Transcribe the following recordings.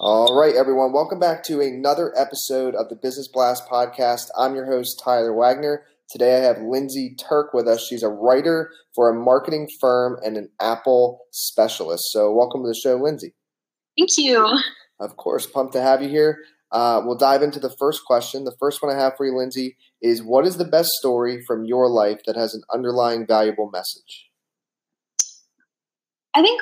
All right, everyone. Welcome back to another episode of the Business Blast podcast. I'm your host, Tyler Wagner. Today I have Lindsey Turk with us. She's a writer for a marketing firm and an Apple specialist. So, welcome to the show, Lindsey. Thank you. Of course, pumped to have you here. Uh, we'll dive into the first question. The first one I have for you, Lindsey, is what is the best story from your life that has an underlying valuable message? I think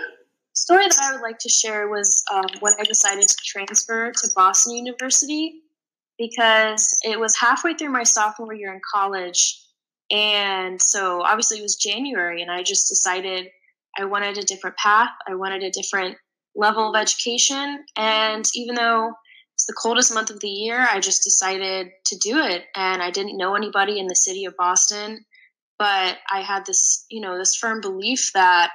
story that I would like to share was um, when I decided to transfer to Boston University because it was halfway through my sophomore year in college. And so obviously it was January, and I just decided I wanted a different path. I wanted a different level of education. And even though it's the coldest month of the year, I just decided to do it. And I didn't know anybody in the city of Boston, but I had this, you know, this firm belief that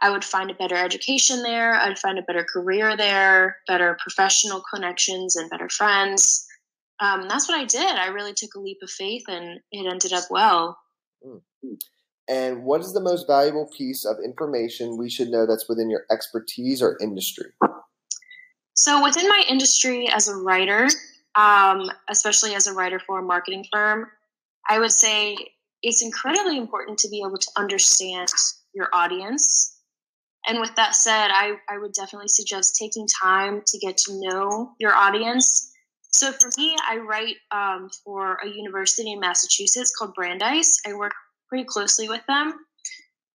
I would find a better education there. I'd find a better career there, better professional connections, and better friends. Um, that's what I did. I really took a leap of faith, and it ended up well. Mm-hmm. And what is the most valuable piece of information we should know that's within your expertise or industry? So, within my industry as a writer, um, especially as a writer for a marketing firm, I would say it's incredibly important to be able to understand your audience and with that said, I, I would definitely suggest taking time to get to know your audience. So for me, I write um, for a university in Massachusetts called Brandeis. I work pretty closely with them.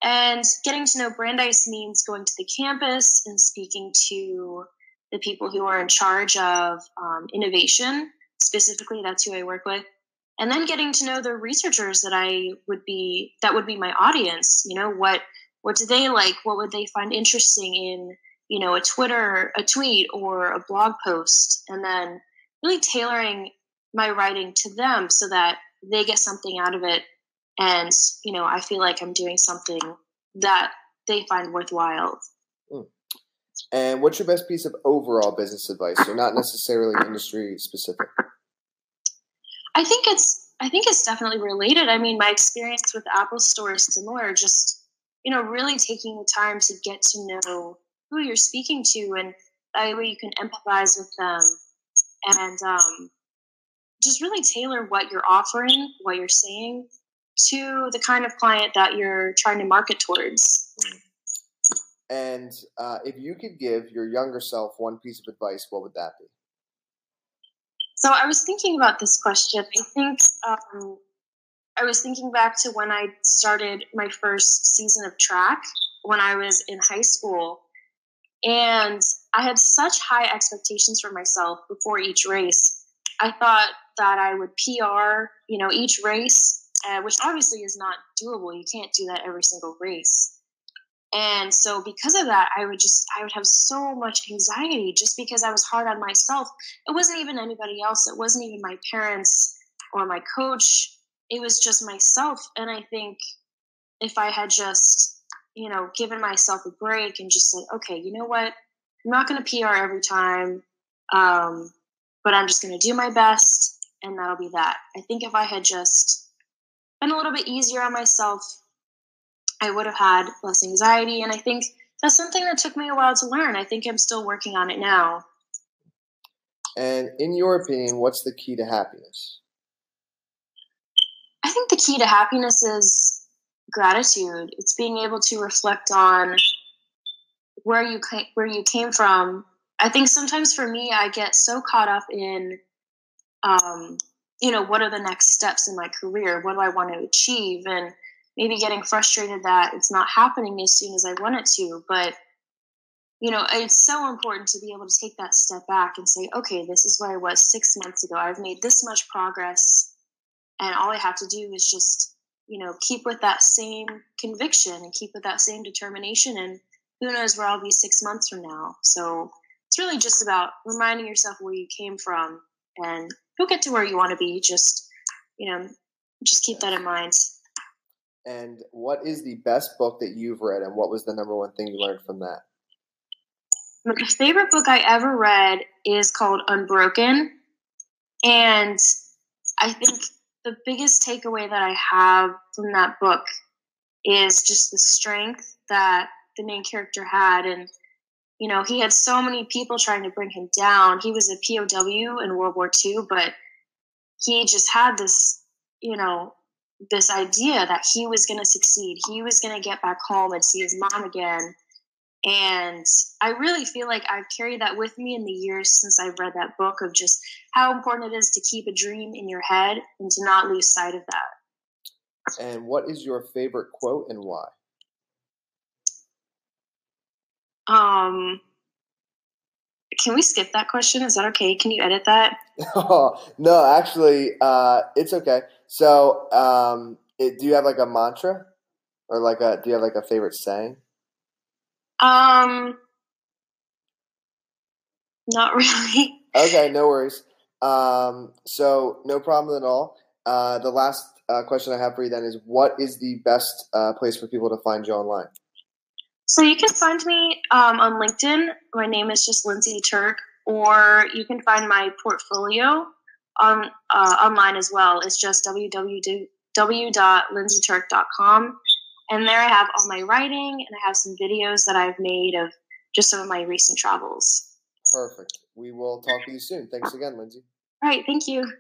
And getting to know Brandeis means going to the campus and speaking to the people who are in charge of um, innovation. Specifically, that's who I work with. And then getting to know the researchers that I would be, that would be my audience. You know, what what do they like? What would they find interesting in, you know, a Twitter, a tweet, or a blog post? And then really tailoring my writing to them so that they get something out of it. And, you know, I feel like I'm doing something that they find worthwhile. Mm. And what's your best piece of overall business advice? So not necessarily industry specific. I think it's I think it's definitely related. I mean, my experience with Apple Store is similar. Just you know, really taking the time to get to know who you're speaking to, and that way you can empathize with them, and um, just really tailor what you're offering, what you're saying, to the kind of client that you're trying to market towards. And uh, if you could give your younger self one piece of advice, what would that be? So I was thinking about this question. I think um, I was thinking back to when I started my first season of track when I was in high school. And I had such high expectations for myself before each race. I thought that I would PR, you know, each race, uh, which obviously is not doable. You can't do that every single race. And so because of that, I would just I would have so much anxiety just because I was hard on myself. It wasn't even anybody else. It wasn't even my parents or my coach it was just myself. And I think if I had just, you know, given myself a break and just said, okay, you know what? I'm not going to PR every time, um, but I'm just going to do my best, and that'll be that. I think if I had just been a little bit easier on myself, I would have had less anxiety. And I think that's something that took me a while to learn. I think I'm still working on it now. And in your opinion, what's the key to happiness? Think the key to happiness is gratitude. It's being able to reflect on where you came, where you came from. I think sometimes for me, I get so caught up in, um, you know, what are the next steps in my career? What do I want to achieve? And maybe getting frustrated that it's not happening as soon as I want it to. But you know, it's so important to be able to take that step back and say, okay, this is where I was six months ago. I've made this much progress and all I have to do is just you know keep with that same conviction and keep with that same determination and who knows where I'll be six months from now. So it's really just about reminding yourself where you came from and you'll get to where you want to be. Just, you know, just keep that in mind. And what is the best book that you've read, and what was the number one thing you learned from that? My favorite book I ever read is called Unbroken. And I think the biggest takeaway that I have from that book is just the strength that the main character had. And, you know, he had so many people trying to bring him down. He was a POW in World War II, but he just had this, you know, this idea that he was going to succeed. He was going to get back home and see his mom again. And I really feel like I've carried that with me in the years since I've read that book of just how important it is to keep a dream in your head and to not lose sight of that. And what is your favorite quote and why? Um, can we skip that question? Is that okay? Can you edit that? no, actually, uh, it's okay. So, um, it, do you have like a mantra, or like a? Do you have like a favorite saying? Um, not really. okay, no worries. Um, so no problem at all. Uh, the last uh, question I have for you then is, what is the best uh, place for people to find you online? So you can find me um, on LinkedIn. My name is just Lindsey Turk, or you can find my portfolio on uh, online as well. It's just www.lindseyturk.com, and there I have all my writing and I have some videos that I've made of just some of my recent travels. Perfect. We will talk to you soon. Thanks again, Lindsey. All right. Thank you.